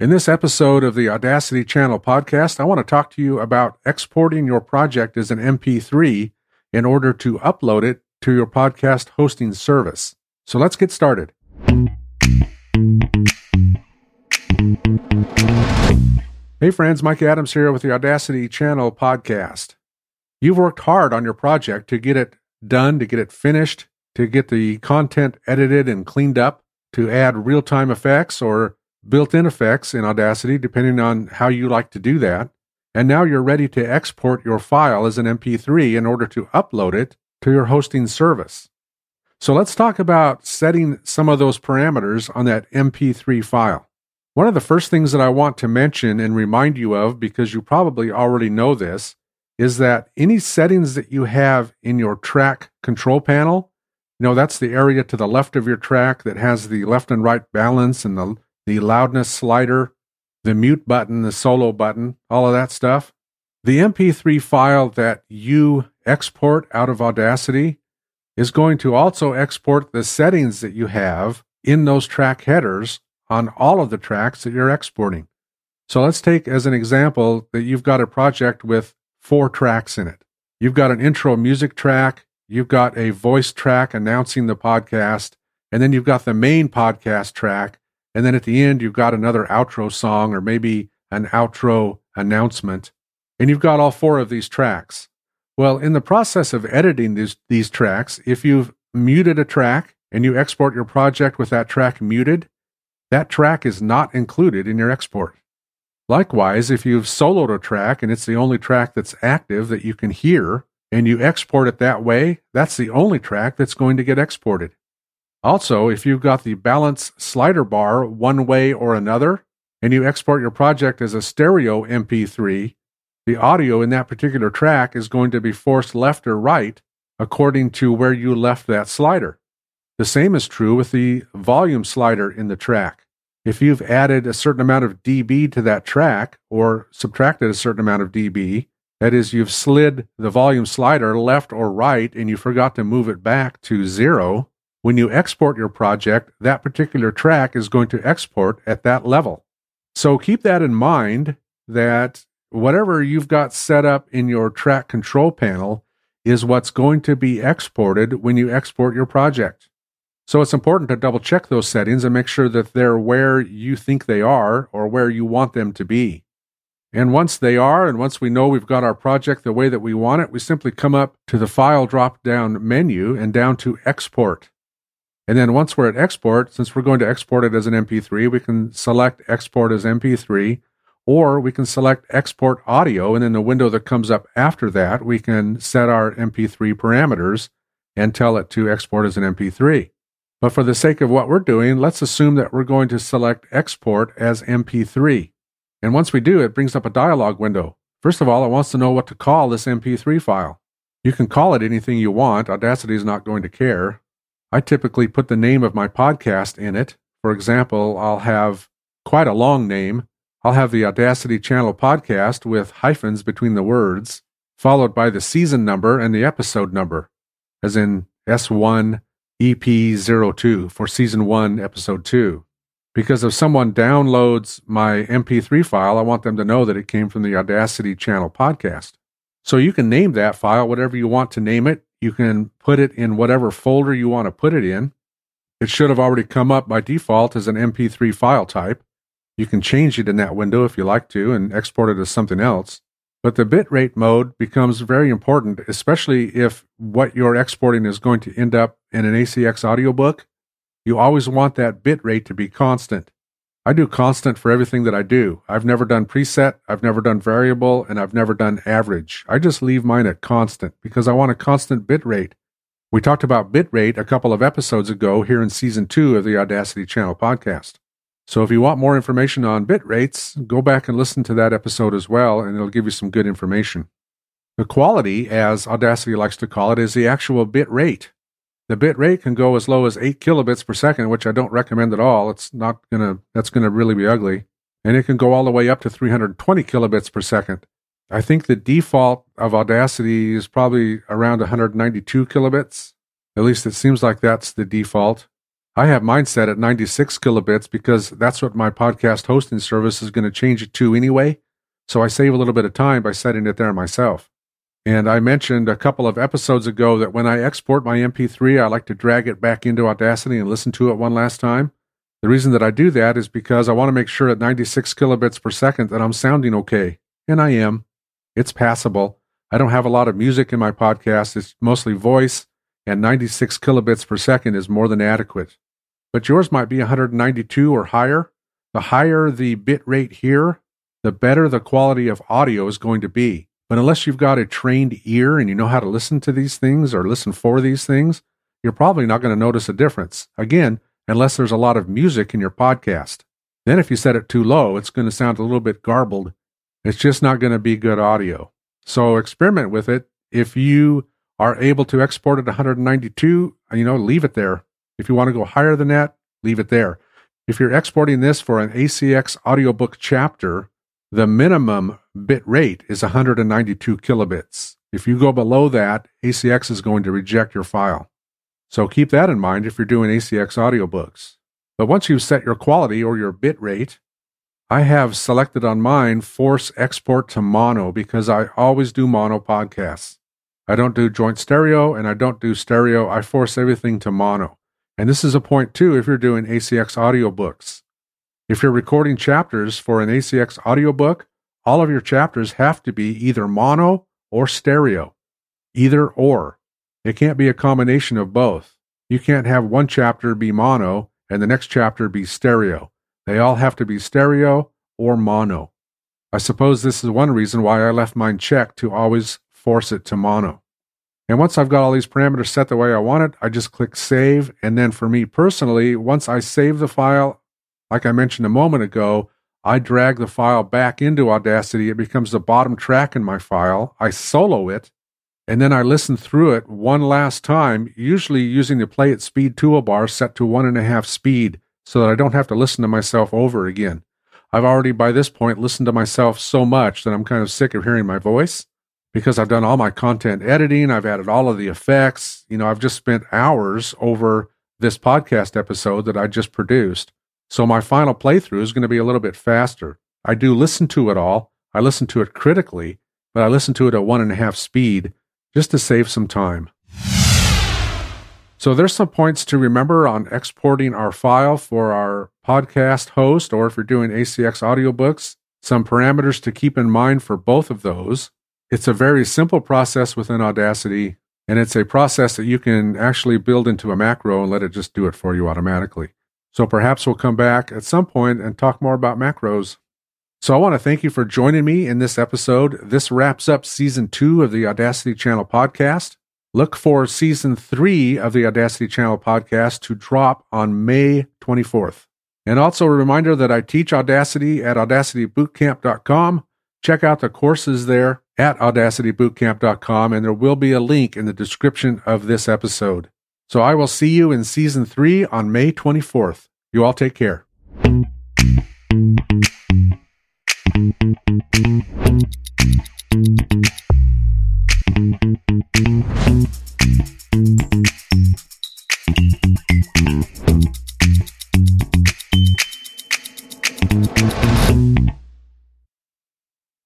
In this episode of the Audacity Channel podcast, I want to talk to you about exporting your project as an MP3 in order to upload it to your podcast hosting service. So let's get started. Hey friends, Mike Adams here with the Audacity Channel podcast. You've worked hard on your project to get it done, to get it finished, to get the content edited and cleaned up, to add real time effects or built in effects in Audacity, depending on how you like to do that. And now you're ready to export your file as an MP3 in order to upload it to your hosting service. So let's talk about setting some of those parameters on that MP3 file. One of the first things that I want to mention and remind you of, because you probably already know this, is that any settings that you have in your track control panel, you know, that's the area to the left of your track that has the left and right balance and the the loudness slider, the mute button, the solo button, all of that stuff. The MP3 file that you export out of Audacity is going to also export the settings that you have in those track headers on all of the tracks that you're exporting. So let's take as an example that you've got a project with four tracks in it. You've got an intro music track, you've got a voice track announcing the podcast, and then you've got the main podcast track and then at the end, you've got another outro song or maybe an outro announcement. And you've got all four of these tracks. Well, in the process of editing these, these tracks, if you've muted a track and you export your project with that track muted, that track is not included in your export. Likewise, if you've soloed a track and it's the only track that's active that you can hear, and you export it that way, that's the only track that's going to get exported. Also, if you've got the balance slider bar one way or another, and you export your project as a stereo MP3, the audio in that particular track is going to be forced left or right according to where you left that slider. The same is true with the volume slider in the track. If you've added a certain amount of dB to that track or subtracted a certain amount of dB, that is, you've slid the volume slider left or right and you forgot to move it back to zero, when you export your project, that particular track is going to export at that level. So keep that in mind that whatever you've got set up in your track control panel is what's going to be exported when you export your project. So it's important to double check those settings and make sure that they're where you think they are or where you want them to be. And once they are, and once we know we've got our project the way that we want it, we simply come up to the file drop down menu and down to export. And then once we're at export, since we're going to export it as an MP3, we can select export as MP3, or we can select export audio. And in the window that comes up after that, we can set our MP3 parameters and tell it to export as an MP3. But for the sake of what we're doing, let's assume that we're going to select export as MP3. And once we do, it brings up a dialog window. First of all, it wants to know what to call this MP3 file. You can call it anything you want. Audacity is not going to care. I typically put the name of my podcast in it. For example, I'll have quite a long name. I'll have the Audacity Channel podcast with hyphens between the words, followed by the season number and the episode number, as in S1 EP02 for season 1, episode 2. Because if someone downloads my MP3 file, I want them to know that it came from the Audacity Channel podcast. So you can name that file whatever you want to name it. You can put it in whatever folder you want to put it in. It should have already come up by default as an MP3 file type. You can change it in that window if you like to and export it as something else. But the bitrate mode becomes very important, especially if what you're exporting is going to end up in an ACX audiobook. You always want that bitrate to be constant. I do constant for everything that I do. I've never done preset, I've never done variable, and I've never done average. I just leave mine at constant because I want a constant bit rate. We talked about bit rate a couple of episodes ago here in season two of the Audacity Channel podcast. So if you want more information on bit rates, go back and listen to that episode as well, and it'll give you some good information. The quality, as Audacity likes to call it, is the actual bit rate. The bit rate can go as low as 8 kilobits per second, which I don't recommend at all. It's not going to, that's going to really be ugly. And it can go all the way up to 320 kilobits per second. I think the default of Audacity is probably around 192 kilobits. At least it seems like that's the default. I have mine set at 96 kilobits because that's what my podcast hosting service is going to change it to anyway. So I save a little bit of time by setting it there myself. And I mentioned a couple of episodes ago that when I export my MP3, I like to drag it back into Audacity and listen to it one last time. The reason that I do that is because I want to make sure at 96 kilobits per second that I'm sounding okay. And I am. It's passable. I don't have a lot of music in my podcast. It's mostly voice, and 96 kilobits per second is more than adequate. But yours might be 192 or higher. The higher the bit rate here, the better the quality of audio is going to be. But unless you've got a trained ear and you know how to listen to these things or listen for these things, you're probably not going to notice a difference. Again, unless there's a lot of music in your podcast. Then if you set it too low, it's going to sound a little bit garbled. It's just not going to be good audio. So experiment with it. If you are able to export at 192, you know, leave it there. If you want to go higher than that, leave it there. If you're exporting this for an ACX audiobook chapter, the minimum bit rate is 192 kilobits. If you go below that, ACX is going to reject your file. So keep that in mind if you're doing ACX audiobooks. But once you've set your quality or your bit rate, I have selected on mine force export to mono because I always do mono podcasts. I don't do joint stereo and I don't do stereo. I force everything to mono. And this is a point too if you're doing ACX audiobooks. If you're recording chapters for an ACX audiobook, all of your chapters have to be either mono or stereo. Either or. It can't be a combination of both. You can't have one chapter be mono and the next chapter be stereo. They all have to be stereo or mono. I suppose this is one reason why I left mine checked to always force it to mono. And once I've got all these parameters set the way I want it, I just click save. And then for me personally, once I save the file, like I mentioned a moment ago, I drag the file back into Audacity. It becomes the bottom track in my file. I solo it, and then I listen through it one last time, usually using the play at speed toolbar set to one and a half speed so that I don't have to listen to myself over again. I've already by this point listened to myself so much that I'm kind of sick of hearing my voice because I've done all my content editing, I've added all of the effects. You know, I've just spent hours over this podcast episode that I just produced. So my final playthrough is going to be a little bit faster. I do listen to it all. I listen to it critically, but I listen to it at one and a half speed just to save some time. So there's some points to remember on exporting our file for our podcast host, or if you're doing ACX audiobooks, some parameters to keep in mind for both of those. It's a very simple process within Audacity, and it's a process that you can actually build into a macro and let it just do it for you automatically. So perhaps we'll come back at some point and talk more about macros. So I want to thank you for joining me in this episode. This wraps up season two of the Audacity Channel podcast. Look for season three of the Audacity Channel podcast to drop on May 24th. And also a reminder that I teach Audacity at audacitybootcamp.com. Check out the courses there at audacitybootcamp.com, and there will be a link in the description of this episode. So I will see you in season three on May 24th. You all take care.